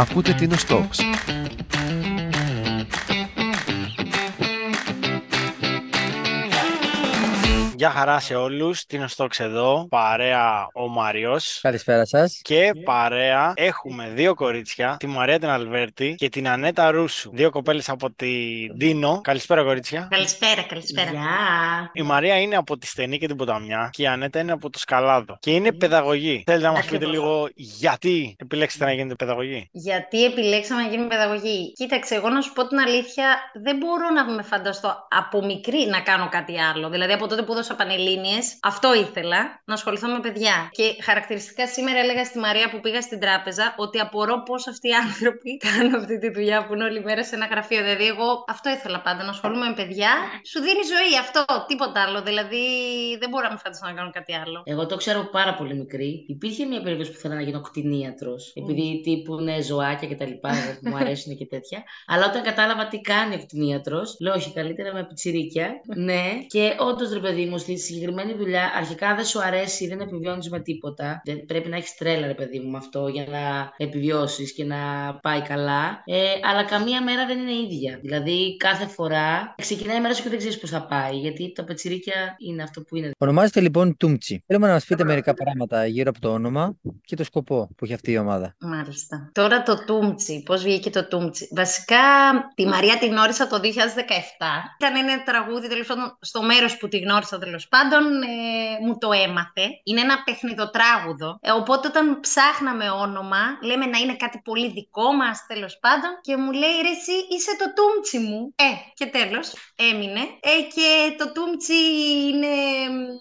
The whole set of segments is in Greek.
Ακούτε την Stocks, Γεια χαρά σε όλους, Τίνο Στόξ εδώ, παρέα ο Μάριος Καλησπέρα σας. και παρέα έχουμε δύο κορίτσια, τη Μαρία την Αλβέρτη και την Ανέτα Ρούσου, δύο κοπέλες από την Ντίνο. Καλησπέρα κορίτσια. Καλησπέρα, καλησπέρα. Γεια. Η Μαρία είναι από τη Στενή και την Ποταμιά και η Ανέτα είναι από το Σκαλάδο και είναι παιδαγωγή. Θέλετε να μας πείτε Ακριβώς. λίγο γιατί επιλέξετε να γίνετε παιδαγωγή; Γιατί επιλέξαμε να γίνουμε παιδαγωγή. Κοίταξε, εγώ να σου πω την αλήθεια, δεν μπορώ να με φανταστώ από μικρή να κάνω κάτι άλλο. Δηλαδή, από τότε που έδωσα πανελλήνιες, αυτό ήθελα, να ασχοληθώ με παιδιά. Και χαρακτηριστικά σήμερα έλεγα στη Μαρία που πήγα στην τράπεζα ότι απορώ πώς αυτοί οι άνθρωποι κάνουν αυτή τη δουλειά που είναι όλη μέρα σε ένα γραφείο. Δηλαδή, εγώ αυτό ήθελα πάντα, να ασχολούμαι με παιδιά. Σου δίνει ζωή αυτό, τίποτα άλλο. Δηλαδή, δεν μπορώ να με φανταστώ να κάνω κάτι άλλο. Εγώ το ξέρω από πάρα πολύ μικρή. Υπήρχε μια περίοδο που ήθελα να γίνω κτηνίατρος. Επειδή τύπου είναι ζωάκια και τα λοιπά, εγώ που μου αρέσουν και τέτοια. Αλλά όταν κατάλαβα τι κάνει ο κτηνίατρος, λέω όχι, καλύτερα με πιτσιρίκια. ναι, και όντως ρε παιδί μου, στη συγκεκριμένη δουλειά, αρχικά δεν σου αρέσει, δεν επιβιώνεις με τίποτα. Δεν, πρέπει να έχεις τρέλα, ρε παιδί μου, με αυτό για να επιβιώσεις και να πάει καλά. Ε, αλλά καμία μέρα δεν είναι ίδια. Δηλαδή, κάθε φορά ξεκινάει η μέρα σου και δεν ξέρεις πώς θα πάει. Γιατί τα πιτσιρίκια είναι αυτό που είναι. Ονομάζεται λοιπόν Τούμτσι. Θέλουμε να μας πείτε μερικά πράγματα γύρω από το όνομα και το σκοπό που έχει αυτή η ομάδα. Μάλιστα. Τώρα το Τούμτσι, πώς βγήκε το Τούμτσι; Βασικά τη Μαρία την γνώρισα το 2017. Ήταν ένα τραγούδι τέλος πάντων στο μέρος που τη γνώρισα τέλος πάντων ε, μου το έμαθε. Είναι ένα παιχνιδοτράγουδο. Ε, οπότε όταν ψάχναμε όνομα λέμε να είναι κάτι πολύ δικό μας τέλος πάντων και μου λέει ρε εσύ είσαι το Τούμτσι μου. Ε και τέλος έμεινε. Ε, και το Τούμτσι είναι...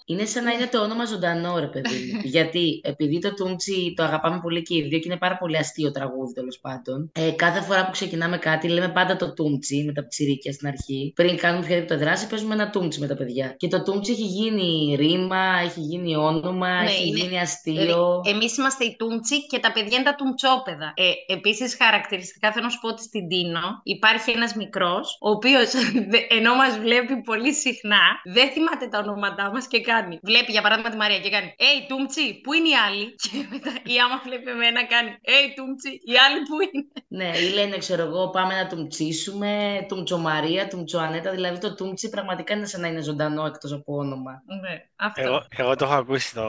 Είναι σαν να είναι το όνομα ζωντανό, ρε παιδί μου. Γιατί επειδή το Τούμτσι το αγαπάμε πολύ και οι δύο και είναι πάρα πολύ αστείο τραγούδι τέλος πάντων. Ε, κάθε φορά που ξεκινάμε κάτι, λέμε πάντα το Τούμτσι με τα ψιρίκια στην αρχή. Πριν κάνουμε οποιαδήποτε δράση, παίζουμε ένα Τούμτσι με τα παιδιά. Και το Τούμτσι έχει γίνει ρήμα, έχει γίνει όνομα, Ναι, έχει είναι- γίνει αστείο. Εμείς είμαστε οι Τούμτσι και τα παιδιά είναι τα Τουμτσόπεδα. Ε, Επίσης, χαρακτηριστικά θέλω να σου πω ότι στην Τίνο υπάρχει ένας μικρός, ο οποίος ενώ μας βλέπει πολύ συχνά, δεν θυμάται τα ονόματά μας και κάνει. Βλέπει για παράδειγμα τη Μαρία και κάνει Έι Τούμτσι, πού είναι οι άλλοι; Και μετά ή άμα βλέπει εμένα κάνει Έι Τούμτσι, οι άλλοι πού είναι; Ναι, ή λένε, ξέρω εγώ, πάμε να τουμτσίσουμε, τουμτσομαρία, τουμτσοανέτα. Δηλαδή το Τούμτσι πραγματικά είναι σαν να είναι ζωντανό εκτός από όνομα. Ναι, αυτό. Εγώ, εγώ το έχω ακούσει το,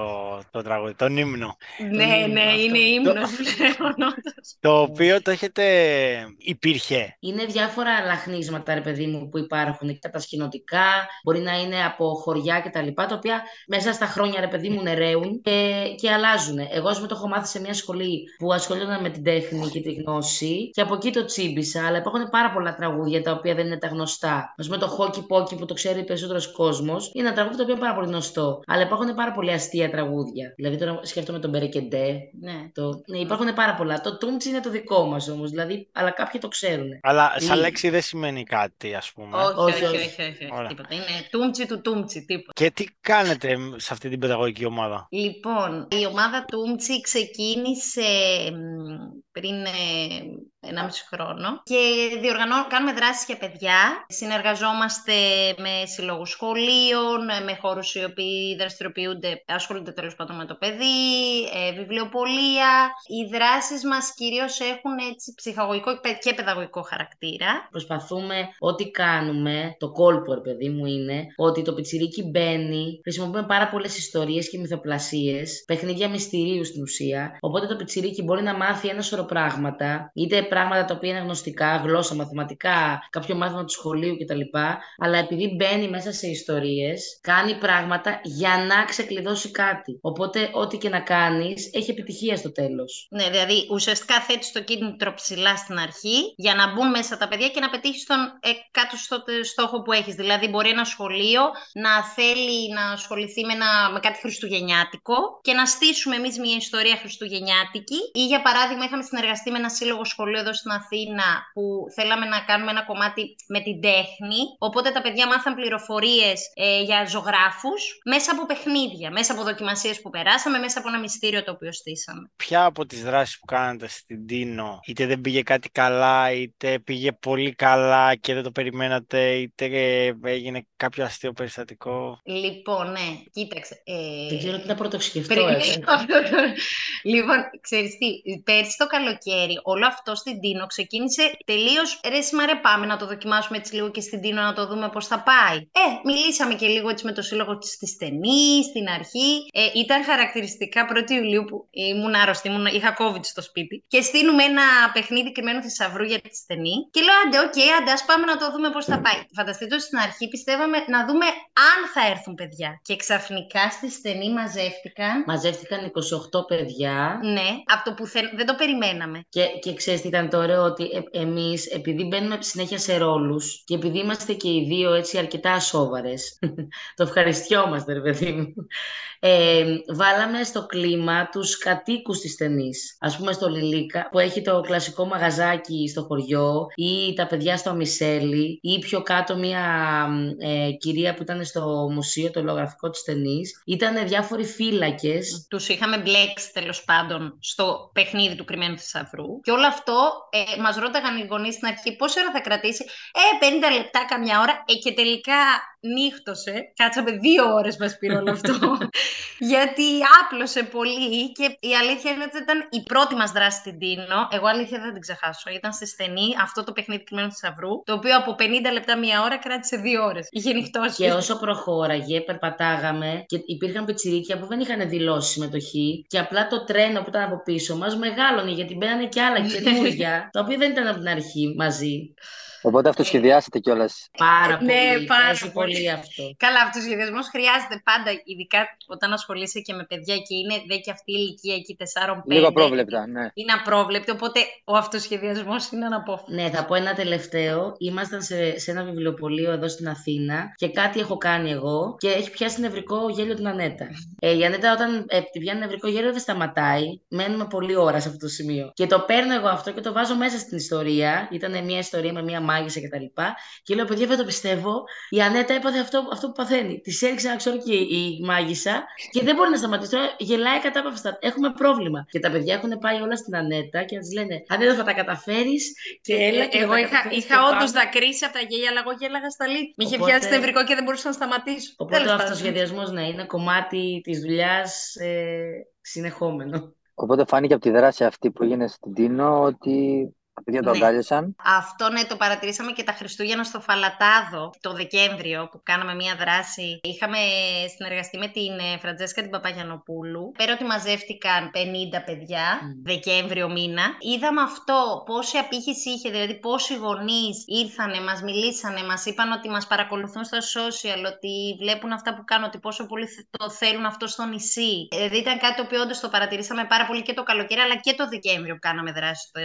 το τραγούδι, τον ύμνο. Ναι, ναι, αυτό. είναι ύμνος πλέον, όντως. Το οποίο το έχετε υπήρχε. Είναι διάφορα λαχνίσματα, ρε παιδί μου, που υπάρχουν. Και τα σκηνοτικά, μπορεί να είναι από χωριά κτλ. Τα, τα οποία μέσα στα χρόνια, ρε παιδί μου, νεραίουν και, και αλλάζουν. Εγώ, ας πούμε, το έχω μάθει σε μια σχολή που ασχολούνταν με την τέχνη και τη γνώση και από εκεί το τσίμπησα. Αλλά υπάρχουν πάρα πολλά τραγούδια τα οποία δεν είναι τα γνωστά. Α πούμε, το Χόκι Πόκι που το ξέρει περισσότερος κόσμος είναι ένα τραγούδι το οποίο είναι πάρα πολύ γνωστό. Αλλά υπάρχουν πάρα πολύ αστεία τραγούδια. Δηλαδή, τώρα σκέφτομαι τον Μπερεκεντέ. Ναι. Το... Ναι, υπάρχουν πάρα πολλά. Το Τούμτσι είναι το δικό μας όμως. Δηλαδή, αλλά κάποιοι το ξέρουν. Αλλά σαν Ή- λέξη δεν σημαίνει κάτι, ας πούμε. Όχι, Όχι, όχι, όχι. όχι, όχι, όχι, Ωραία. τίποτα. Είναι τούμτσι του τούμτσι, τίποτα. Και τι κάνετε σε αυτή την παιδαγωγική ομάδα; Λοιπόν, η ομάδα Τούμτσι ξεκίνησε μ, πριν ε, 1,5 χρόνο και διοργανώ, κάνουμε δράσεις για παιδιά. Συνεργαζόμαστε με συλλόγους σχολείων, με χώρους οι οποίοι δραστηριοποιούνται, ασχολούνται τέλος πάντων με το παιδί, ε, βιβλιοπολία. Οι δράσεις μας κυρίως έχουν έτσι ψυχαγωγικό και παιδαγωγικό χαρακτήρα. Προσπαθούμε ό,τι κάνουμε, το κόλπο ρε παιδί μου είναι ότι το πιτσιρίκι μπαίνει, χρησιμοποιούμε πάρα πολλές ιστορίες και μυθοπλασίες, παιχνίδια μυστηρίου στην ουσία. Οπότε το πιτσιρίκι μπορεί να μάθει ένα σωρό πράγματα, είτε πράγματα τα οποία είναι γνωστικά, γλώσσα, μαθηματικά, κάποιο μάθημα του σχολείου κτλ. Αλλά επειδή μπαίνει μέσα σε ιστορίες, κάνει πράγματα για να ξεκλειδώσει κάτι. Οπότε, ό,τι και να κάνεις, έχει επιτυχία στο τέλος. Ναι, δηλαδή ουσιαστικά θέτεις το κίνητρο ψηλά στην αρχή για να μπουν μέσα τα παιδιά και να πετύχεις τον ε, κάτω στο στόχο που έχεις. Δηλαδή, μπορεί ένα σχολείο να θέλει να ασχοληθεί με, ένα, με κάτι χριστουγεννιάτικο και να στήσουμε εμείς μια ιστορία χριστουγεννιάτικη. Ή, για παράδειγμα, είχαμε συνεργαστεί με ένα σύλλογο σχολείο εδώ στην Αθήνα που θέλαμε να κάνουμε ένα κομμάτι με την τέχνη. Οπότε τα παιδιά μάθαν πληροφορίες ε, για ζωγράφους μέσα από παιχνίδια, μέσα από δοκιμασίες που περάσαμε, μέσα από ένα μυστήριο το οποίο στήσαμε. Ποια από τις δράσεις που κάνατε στην Τίνο, είτε δεν πήγε κάτι καλά, είτε πήγε πολύ καλά και δεν το περιμένατε, είτε έγινε κάποιο αστείο περιστατικό; Λοιπόν, ναι, κοίταξε. Ε... Δεν ξέρω τι να πρωτοσκεφτώ. Πριν- λοιπόν, ξέρεις τι, πέρσι το καλοκαίρι όλο αυτό στην Τίνο ξεκίνησε τελείως. Ρε, σήμερα πάμε να το δοκιμάσουμε έτσι λίγο και στην Τίνο να το δούμε πώς θα πάει. Ε, μιλήσαμε και λίγο έτσι με το σύλλογο της στενή στην αρχή. Ε, ήταν χαρακτηριστικά 1η Ιουλίου που ήμουν άρρωστη, ήμουν, είχα COVID στο σπίτι. Και στείλουμε ένα παιχνίδι κρυμμένου θησαυρού για τη Στενή. Και λέω, άντε, οκ, άντε, ας πάμε να το δούμε πώς θα πάει. Φανταστείτε ότι στην αρχή πιστεύαμε να δούμε αν θα έρθουν παιδιά. Και ξαφνικά στη Στενή μαζεύτηκαν. Μαζεύτηκαν 28 παιδιά Ναι, από το που δεν το περιμέναμε. και, και ξέρεις τι ήταν το ωραίο ότι ε, εμείς επειδή μπαίνουμε συνέχεια σε ρόλους και επειδή είμαστε και οι δύο έτσι αρκετά σόβαρες το ευχαριστιόμαστε ρε παιδί μου ε, βάλαμε στο κλίμα τους κατοίκους της ταινής. Ας πούμε στο Λιλίκα που έχει το κλασικό μαγαζάκι στο χωριό ή τα παιδιά στο Μισέλι ή πιο κάτω μια ε, κυρία που ήταν στο μουσείο το λογραφικό της ταινής. Ήταν διάφοροι φύλακες. Τους είχαμε μπλέξει τέλος πάντων στο παιχνίδι του κρυμμένου θησαυρού. Και όλο αυτό ε, μας ρώταγαν οι γονείς στην αρχή πόση ώρα θα κρατήσει. Ε, 50 λεπτά, καμιά ώρα. Ε, και τελικά νύχτωσε. Κάτσαμε δύο ώρες μας πήρε όλο αυτό. γιατί άπλωσε πολύ και η αλήθεια είναι ότι ήταν η πρώτη μας δράση στην Τίνο. Εγώ αλήθεια δεν την ξεχάσω. Ήταν στη στενή αυτό το παιχνίδι κρυμμένου θησαυρού, το οποίο από 50 λεπτά μία ώρα κράτησε δύο ώρες. Είχε νυχτώσει. Και όσο προχώραγε, περπατάγαμε και υπήρχαν πιτσιρίκια που δεν είχαν δηλώσει συμμετοχή και απλά το τρένο που ήταν από πίσω μας μεγάλωνε γιατί μπαίνανε και άλλα καινούργια, τα οποία δεν ήταν από την αρχή μαζί. Οπότε αυτοσχεδιάσετε κιόλας. Πάρα Ναι, πολύ, πάρα παίζει πολύ. πολύ αυτό. Καλά, αυτοσχεδιασμός χρειάζεται πάντα, ειδικά όταν ασχολείσαι και με παιδιά και είναι δε και αυτή η ηλικία εκεί 4-5. Λίγο απρόβλεπτα, ναι. Είναι απρόβλεπτη, οπότε ο αυτοσχεδιασμός είναι αναπόφευκτο. Ναι, θα πω ένα τελευταίο. Ήμασταν σε, σε ένα βιβλιοπωλείο εδώ στην Αθήνα και κάτι έχω κάνει εγώ και έχει πιάσει νευρικό γέλιο την Ανέτα. Ε, η Ανέτα όταν ε, τη πιάνει νευρικό γέλιο δεν σταματάει. Μένουμε πολλή ώρα σε αυτό το σημείο. Και το παίρνω εγώ αυτό και το βάζω μέσα στην ιστορία. Ήταν μια ιστορία με μια μάγισσα κτλ. Και, και λέω, παιδιά, δεν το πιστεύω. Η Ανέτα έπαθε αυτό, αυτό που παθαίνει. Της έριξε ένα ξέρω και η μάγισσα και δεν μπορεί να σταματήσει. Τώρα γελάει κατάπαυστα. Έχουμε πρόβλημα. Και τα παιδιά έχουν πάει όλα στην Ανέτα και της λένε Ανέτα θα τα καταφέρεις. Και έλα και θα εγώ τα είχα, καταφέρεις είχα και όντως πάμε. δακρύσει από τα γέλια, αλλά εγώ γέλαγα στα λίτ. Με είχε Οπότε- πιάσει νευρικό και δεν μπορούσα να σταματήσω. Οπότε Τέλος ο πάντων. αυτοσχεδιασμό ναι, είναι κομμάτι της δουλειάς ε, συνεχόμενο. Οπότε φάνηκε από τη δράση αυτή που έγινε στην Τίνο ότι τα παιδιά το Ναι. αγκάλιασαν. Αυτό ναι, το παρατηρήσαμε και τα Χριστούγεννα στο Φαλατάδο το Δεκέμβριο που κάναμε μία δράση. Είχαμε συνεργαστεί με την ε, Φραντζέσκα την Παπαγιανοπούλου. Πέρα ότι μαζεύτηκαν 50 παιδιά Μμ. Δεκέμβριο μήνα. Είδαμε αυτό, πόση απήχηση είχε, δηλαδή πόσοι γονείς ήρθανε, μας μιλήσανε, μας είπαν ότι μας παρακολουθούν στα social, ότι βλέπουν αυτά που κάνω, ότι πόσο πολύ θε- το θέλουν αυτό στο νησί. Δηλαδή ήταν κάτι το οποίο όντως το παρατηρήσαμε πάρα πολύ και το καλοκαίρι, αλλά και το Δεκέμβριο που κάναμε δράση στο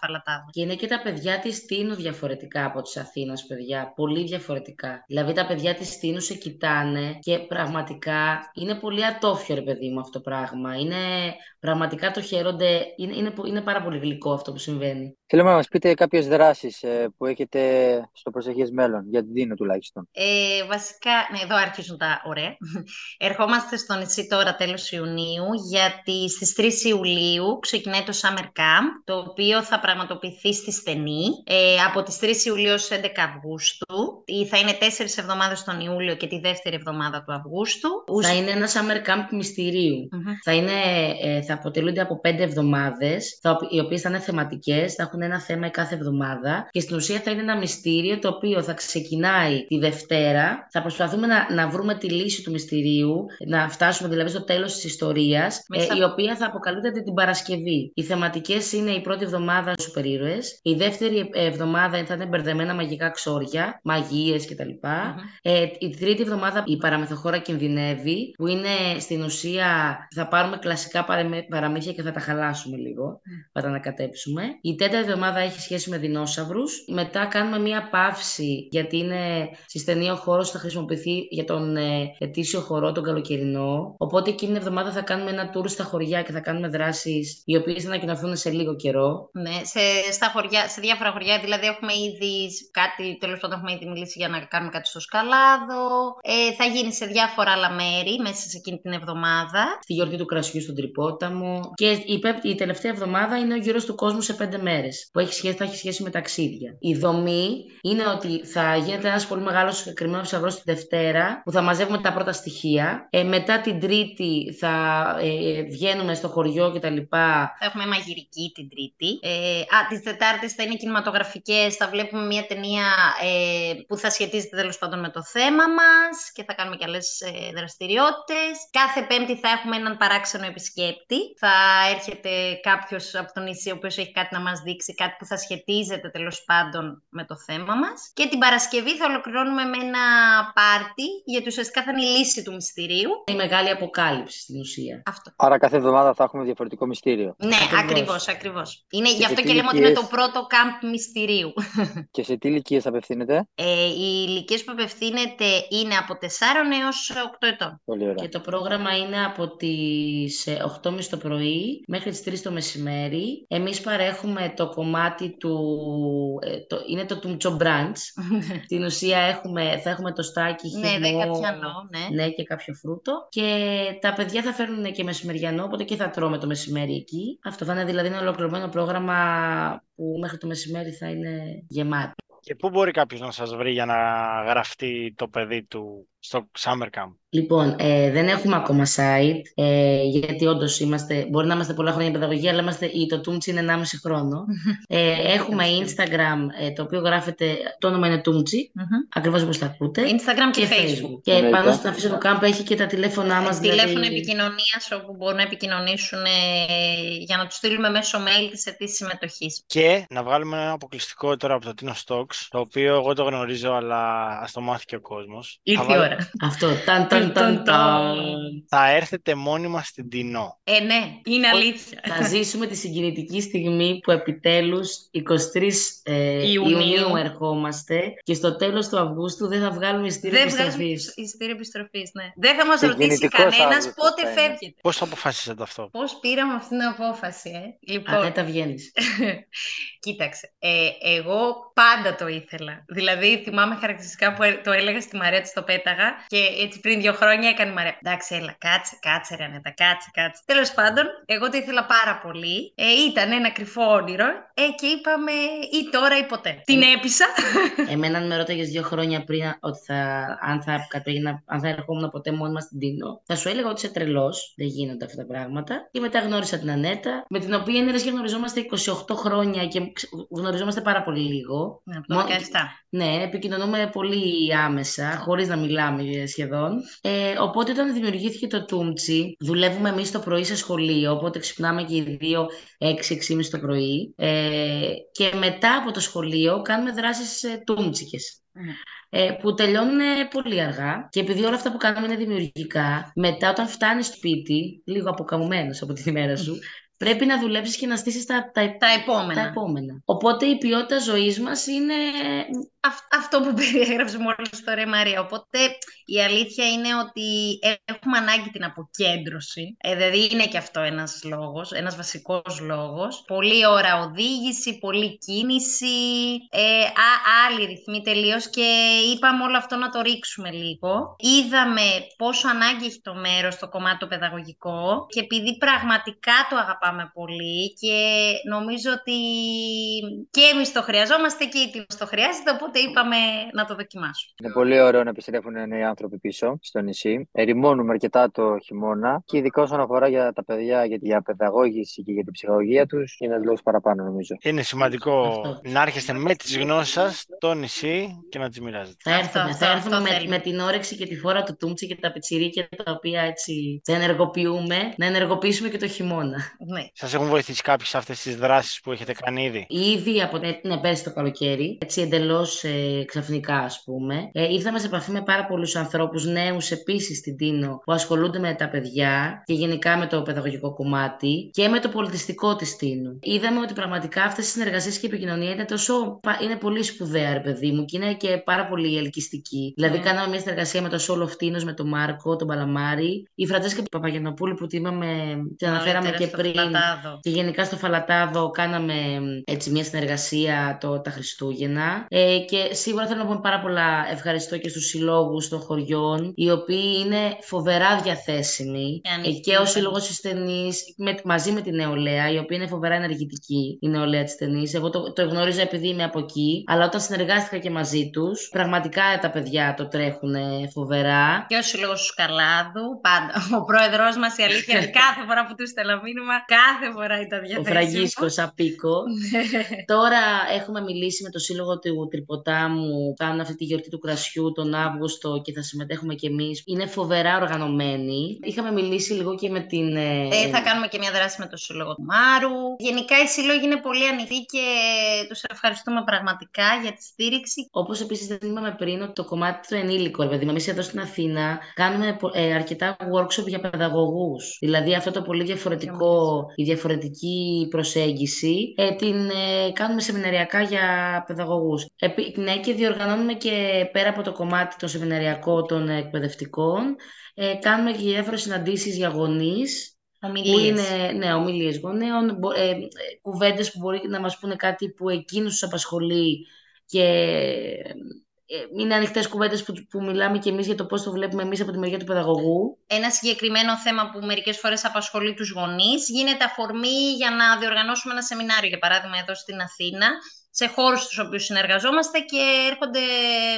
Φαλατάδο. Και είναι και τα παιδιά της Τίνου διαφορετικά από της Αθήνας, παιδιά. Πολύ διαφορετικά. Δηλαδή τα παιδιά της Τίνου σε κοιτάνε και πραγματικά είναι πολύ ατόφιο, ρε παιδί μου, αυτό το πράγμα. Είναι πραγματικά το χαίρονται. Είναι, είναι, πο- είναι πάρα πολύ γλυκό αυτό που συμβαίνει. Θέλουμε να μας πείτε κάποιες δράσεις ε, που έχετε στο προσεχές μέλλον, για την Τίνο τουλάχιστον. Ε, βασικά, ναι, εδώ αρχίζουν τα ωραία. Ερχόμαστε στο νησί τώρα τέλος Ιουνίου, γιατί στις 3 Ιουλίου ξεκινάει το Summer Camp, το οποίο θα πραγματοποιηθεί στη Στενή, ε, από τις 3 Ιουλίου ως 11 Αυγούστου. Ή Θα είναι 4 εβδομάδες τον Ιούλιο και τη δεύτερη εβδομάδα του Αυγούστου. Θα είναι ένα summer camp μυστηρίου. Μμμ. Θα, είναι, ε, θα αποτελούνται από πέντε εβδομάδες, θα, οι οποίες θα είναι θεματικές, θα έχουν ένα θέμα κάθε εβδομάδα και στην ουσία θα είναι ένα μυστήριο το οποίο θα ξεκινάει τη Δευτέρα. Θα προσπαθούμε να, να βρούμε τη λύση του μυστηρίου, να φτάσουμε δηλαδή στο τέλος της ιστορίας, ε, Μέσα- η οποία θα αποκαλύπτεται την Παρασκευή. Οι θεματικές είναι η πρώτη εβδομάδα σούπερ ήρωες, η δεύτερη ε, εβδομάδα θα είναι μπερδεμένα μαγικά ξόρια, μαγείες κτλ. Μμμ. Ε, η τρίτη εβδομάδα η παραμυθοχώρα κινδυνεύει, που είναι στην ουσία θα πάρουμε κλασικά παραμε- παραμύθια και θα τα χαλάσουμε λίγο, θα τα ανακατέψουμε. Η τέταρτη εβδομάδα έχει σχέση με δεινόσαυρους. Μετά κάνουμε μία παύση, γιατί είναι στη στενή ο χώρος θα χρησιμοποιηθεί για τον ε, ετήσιο χορό, τον καλοκαιρινό. Οπότε εκείνη την εβδομάδα θα κάνουμε ένα tour στα χωριά και θα κάνουμε δράσεις οι οποίες θα ανακοινωθούν σε λίγο καιρό. Ναι, σε στα χωριά, σε διάφορα χωριά. Δηλαδή, έχουμε ήδη κάτι, τέλος πάντων, έχουμε ήδη μιλήσει για να κάνουμε κάτι στο Σκαλάδο. Ε, θα γίνει σε διάφορα άλλα μέρη μέσα σε εκείνη την εβδομάδα. Στη γιορτή του κρασιού στον Τρυπόταμο. Και η, πέπ- η τελευταία εβδομάδα είναι ο γύρος του κόσμου σε πέντε μέρες. Που έχει σχέση, θα έχει σχέση με ταξίδια. Η δομή είναι ότι θα γίνεται ένας πολύ μεγάλος συγκεκριμένο ψαυρό τη Δευτέρα που θα μαζεύουμε τα πρώτα στοιχεία. Ε, μετά την Τρίτη θα ε, βγαίνουμε στο χωριό κτλ. Θα έχουμε μαγειρική την Τρίτη. Ε, α, τις Τετάρτες θα είναι κινηματογραφικές. Θα βλέπουμε μια ταινία ε, που θα σχετίζεται τέλος πάντων με το θέμα μας και θα κάνουμε και άλλες ε, δραστηριότητες. Κάθε Πέμπτη θα έχουμε έναν παράξενο επισκέπτη. Θα έρχεται κάποιος από το νησί ο οποίος έχει κάτι να μας δείξει, κάτι που θα σχετίζεται τέλος πάντων με το θέμα μας. Και την Παρασκευή θα ολοκληρώνουμε με ένα πάρτι, γιατί ουσιαστικά θα είναι η λύση του μυστηρίου. Η μεγάλη αποκάλυψη στην ουσία. Αυτό. Άρα κάθε εβδομάδα θα έχουμε διαφορετικό μυστήριο. Ναι, Ακριβώς. ακριβώς, ακριβώς. Είναι, Και γι' σε αυτό τι και λέμε ότι είναι το ηλικίες; πρώτο κάμπ μυστηρίου. Και σε τι ηλικίες απευθύνεται; Ε, οι ηλικίες που απευθύνεται είναι από 4 έως 8 ετών. Πολύ ωραία. Και το πρόγραμμα είναι από τις ε, 8.30 το πρωί μέχρι τις 3 το μεσημέρι. Εμείς παρέχουμε το κομμάτι του... ε, το, είναι το Tumcho Brunch. Στην ουσία έχουμε, θα έχουμε το στάκι, ναι, χυμό, δεκατιανό, ναι. ναι, και κάποιο φρούτο. Και τα παιδιά θα φέρνουν και μεσημεριανό, οπότε και θα τρώμε το μεσημέρι εκεί. Αυτό θα είναι δηλαδή ένα ολοκληρωμένο πρόγραμμα που μέχρι το μεσημέρι θα είναι γεμάτο. Και πού μπορεί κάποιος να σας βρει για να γραφτεί το παιδί του στο Summer Camp. Λοιπόν, ε, δεν έχουμε ακόμα site, ε, γιατί όντως είμαστε, μπορεί να είμαστε πολλά χρόνια παιδαγωγία, αλλά είμαστε, η- το Τούμτσι είναι 1,5 χρόνο. Ε, έχουμε Instagram, ε, το οποίο γράφεται, το όνομα είναι Τούμτσι, Μμμ. ακριβώς όπως τα ακούτε. Instagram και, Και Facebook. Facebook. Και Εννοείται. πάνω στην αφήσα του κάμπ έχει και τα τηλέφωνά μας. Τηλέφωνο δηλαδή- επικοινωνίας όπου μπορούν να επικοινωνήσουν ε, για να τους στείλουμε μέσω mail τι αιτήσει συμμετοχής. Και να βγάλουμε ένα αποκλειστικό τώρα από το Tino Stocks, το οποίο εγώ το γνωρίζω, αλλά ας το μάθει και ο κόσμος. Ήρθε η ώρα. Αυτό, ταν ταν ταν ταν. Θα έρθετε μόνιμα στην Τινό. Ε, ναι, είναι αλήθεια. Θα ζήσουμε τη συγκινητική στιγμή που επιτέλους 23 ε, Ιουνίου. Ιουνίου ερχόμαστε και στο τέλος του Αυγούστου δεν θα βγάλουμε ειστήριο Δεν βγάζουμε επιστροφής. ειστήριο επιστροφής, ναι. Δεν θα μας ρωτήσει Συγκινητικός κανένας Αύγουστος πότε θα είναι. φεύγετε. Πώς το αποφάσισατε αυτό, Πώς πήραμε αυτή την απόφαση, ε; Λοιπόν, Α, δεν τα βγαίνεις. Κοίταξε, ε, εγώ πάντα το ήθελα. Δηλαδή, θυμάμαι χαρακτηριστικά που ε- το έλεγα στη Μαρία, της το πέταγα και έτσι πριν δύο χρόνια έκανε η Μαρία. Εντάξει, έλα, κάτσε, κάτσε, ρε Ανέτα, κάτσε, κάτσε. Τέλος πάντων, εγώ το ήθελα πάρα πολύ. Ε, ήταν ένα κρυφό όνειρο ε, και είπαμε ή τώρα ή ποτέ. Την έπεισα. Εμένα αν με ρώταγες δύο χρόνια πριν ότι θα, αν, θα κατέγινα, αν θα ερχόμουν ποτέ μόνιμα στην Τίνο, θα σου έλεγα ότι είσαι τρελός, δεν γίνονται αυτά τα πράγματα. Και μετά γνώρισα την Ανέτα, με την οποία είναι λες και γνωριζόμαστε 28 χρόνια και ξ- γνωριζόμαστε πάρα πολύ λίγο. Από το Μόνο- 17. Ναι, επικοινωνούμε πολύ άμεσα, χωρίς να μιλάμε σχεδόν. Ε, οπότε όταν δημιουργήθηκε το Τούμτσι, δουλεύουμε εμείς το πρωί σε σχολείο, οπότε ξυπνάμε και οι δύο 6-6.30 το πρωί. Ε, και μετά από το σχολείο κάνουμε δράσεις ε, τούμτσικες. Μμμ. Ε, που τελειώνουν ε, πολύ αργά και επειδή όλα αυτά που κάνουμε είναι δημιουργικά, μετά όταν φτάνεις σπίτι, λίγο αποκαμωμένος από την ημέρα σου, πρέπει να δουλέψεις και να στήσεις τα, τα, Τα επόμενα. τα επόμενα. Οπότε η ποιότητα ζωής μας είναι Αυ- αυτό που περιέγραψε μόλις τώρα η Μαρία. Οπότε η αλήθεια είναι ότι έχουμε ανάγκη την αποκέντρωση. Ε, δηλαδή είναι και αυτό ένας λόγος, ένας βασικός λόγος. Πολλή ώρα οδήγηση, πολλή κίνηση, ε, α, άλλοι ρυθμοί τελείως και είπαμε όλο αυτό να το ρίξουμε λίγο. Είδαμε πόσο ανάγκη έχει το μέρος στο κομμάτι το παιδαγωγικό και επειδή πραγματικά το αγαπάμε πολύ και νομίζω ότι και εμείς το χρειαζόμαστε και η Τίνος το χρειάζεται, οπότε είπαμε να το δοκιμάσουμε. Είναι πολύ ωραίο να επιστρέφουν νέοι άνθρωποι πίσω στο νησί. Ερημώνουμε αρκετά το χειμώνα και ειδικά όσον αφορά για τα παιδιά, για, για παιδαγώγηση και για την ψυχολογία τους, είναι ένας λόγος παραπάνω νομίζω. Είναι σημαντικό Αυτό. να έρχεστε με τις γνώσεις σας στο νησί και να τις μοιράζετε. Θα Αυτό, έρθουμε, αυτό, θα αυτό έρθουμε με, θέλουμε. με την όρεξη και τη φόρα του Τούμτσι και τα πιτσιρίκια τα οποία έτσι τα ενεργοποιούμε, να ενεργοποιήσουμε και το χειμώνα. Ναι. Σας έχουν βοηθήσει κάποιοι σε αυτές τις δράσεις που έχετε κάνει ήδη; Ήδη από ναι, πέρσι το καλοκαίρι, έτσι εντελώς ε, ξαφνικά, ας πούμε. Ε, ήρθαμε σε επαφή με πάρα πολλούς ανθρώπους, νέους επίσης στην Τίνο, που ασχολούνται με τα παιδιά και γενικά με το παιδαγωγικό κομμάτι και με το πολιτιστικό της Τίνου. Είδαμε ότι πραγματικά αυτές οι συνεργασίες και η επικοινωνία είναι, τόσο, είναι πολύ σπουδαία, ρε παιδί μου, και είναι και πάρα πολύ ελκυστική. Δηλαδή, Ναι. κάναμε μια συνεργασία με το Σόλο Φτίνο, με τον Μάρκο, τον Παλαμάρη, η Φραντζέσκα Παπαγενοπούλου που την, είπαμε, την αναφέραμε Νωρίτερα και στο πριν. Φλατάδο. Και γενικά στο Φαλατάδο κάναμε έτσι μια συνεργασία το, τα Χριστούγεννα. Ε, και σίγουρα θέλω να πούμε πάρα πολλά ευχαριστώ και στους συλλόγους των χωριών, οι οποίοι είναι φοβερά διαθέσιμοι. Και Ε, ανοιχτοί, και ο βέβαια. Σύλλογος της Ταινής, με, μαζί με τη νεολαία, η οποία είναι φοβερά ενεργητική, η νεολαία της Ταινής. Εγώ το, το γνωρίζω επειδή είμαι από εκεί, αλλά όταν συνεργάστηκα και μαζί τους, πραγματικά τα παιδιά το τρέχουν φοβερά. Και ο σύλλογος του Σκαλάδου, πάντα. Ο πρόεδρός μας, η αλήθεια είναι κάθε φορά που του στέλνα μήνυμα, κάθε φορά ήταν Ο διαθέσιμος. Φραγκίσκος Απίκο. Τώρα έχουμε μιλήσει με το Σύλλογο του Τρυποτάμου, κάνουν αυτή τη γιορτή του κρασιού τον Αύγουστο και θα συμμετέχουμε κι εμείς. Είναι φοβερά οργανωμένοι. Είχαμε μιλήσει λίγο και με την... ε, Ε, θα κάνουμε και μια δράση με το Σύλλογο του Μάρου. Γενικά οι σύλλογοι είναι πολύ ανοιχτοί και τους ευχαριστούμε πραγματικά για τη στήριξη. Όπως επίσης δεν είπαμε πριν ότι το κομμάτι του ενήλικου, ρε παιδί μου, εμείς εδώ στην Αθήνα κάνουμε πο- ε, αρκετά workshop για παιδαγωγούς. Δηλαδή αυτό το πολύ διαφορετικό, η διαφορετική προσέγγιση, ε, την ε, κάνουμε σεμιναριακά για παιδαγωγούς. Ναι, και διοργανώνουμε και πέρα από το κομμάτι το σεμιναριακό των εκπαιδευτικών, ε, κάνουμε και διάφορε συναντήσεις για γονείς που Ομιλίες. είναι ναι, ομιλίες γονέων, μπο- ε, ε, κουβέντες που μπορεί να μας πούνε κάτι που εκείνους τους απασχολεί και ε, είναι ανοιχτές κουβέντες που, που μιλάμε και εμείς για το πώς το βλέπουμε εμείς από τη μεριά του παιδαγωγού. Ένα συγκεκριμένο θέμα που μερικές φορές απασχολεί τους γονείς γίνεται αφορμή για να διοργανώσουμε ένα σεμινάριο, για παράδειγμα εδώ στην Αθήνα, σε χώρους στους οποίους συνεργαζόμαστε και έρχονται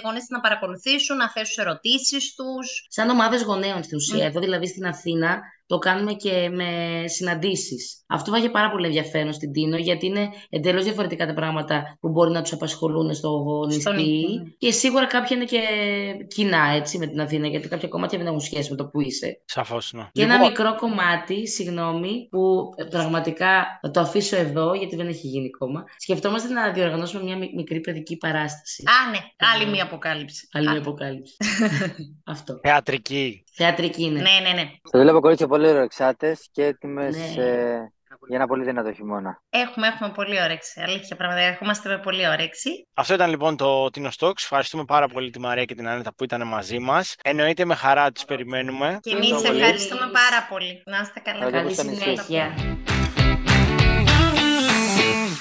γονείς να παρακολουθήσουν, να θέσουν ερωτήσεις τους. Σαν ομάδες γονέων στην ουσία. Μμ. Εδώ δηλαδή στην Αθήνα το κάνουμε και με συναντήσεις. Αυτό βάγε πάρα πολύ ενδιαφέρον στην Τίνο γιατί είναι εντελώς διαφορετικά τα πράγματα που μπορεί να τους απασχολούν στο Στον νησί. οίκο, ναι. Και σίγουρα κάποια είναι και κοινά έτσι με την Αθήνα γιατί κάποια κομμάτια δεν έχουν σχέση με το που είσαι. Σαφώς, ναι. Και ένα Λοιπόν, μικρό κομμάτι, συγγνώμη, που ε, πραγματικά θα το αφήσω εδώ γιατί δεν έχει γίνει ακόμα. Σκεφτόμαστε να διοργανώσουμε μια μι- μικρή παιδική παράσταση. Α, ναι, άλλη μία αποκάλυψη. Άλλη Α, μια αποκάλυψη. Αυτό. θεατρική. Θεατρική είναι. Ναι, ναι, ναι. Θα βλέπω κορίτσια πολύ ωρεξάτε και έτοιμες Ναι. για ένα πολύ δυνατό χειμώνα. Έχουμε, έχουμε πολύ όρεξη. Αλήθεια, πραγματικά. Ερχόμαστε με πολύ όρεξη. Αυτό ήταν λοιπόν το Tino Stocks. Ευχαριστούμε πάρα πολύ τη Μαρία και την Ανέτα που ήταν μαζί μας. Εννοείται με χαρά τις περιμένουμε. Και Ευχαριστώ εμείς πολύ. ευχαριστούμε πάρα πολύ. Να είστε καλά. Καλή Καλή στο νησί. συνέχεια.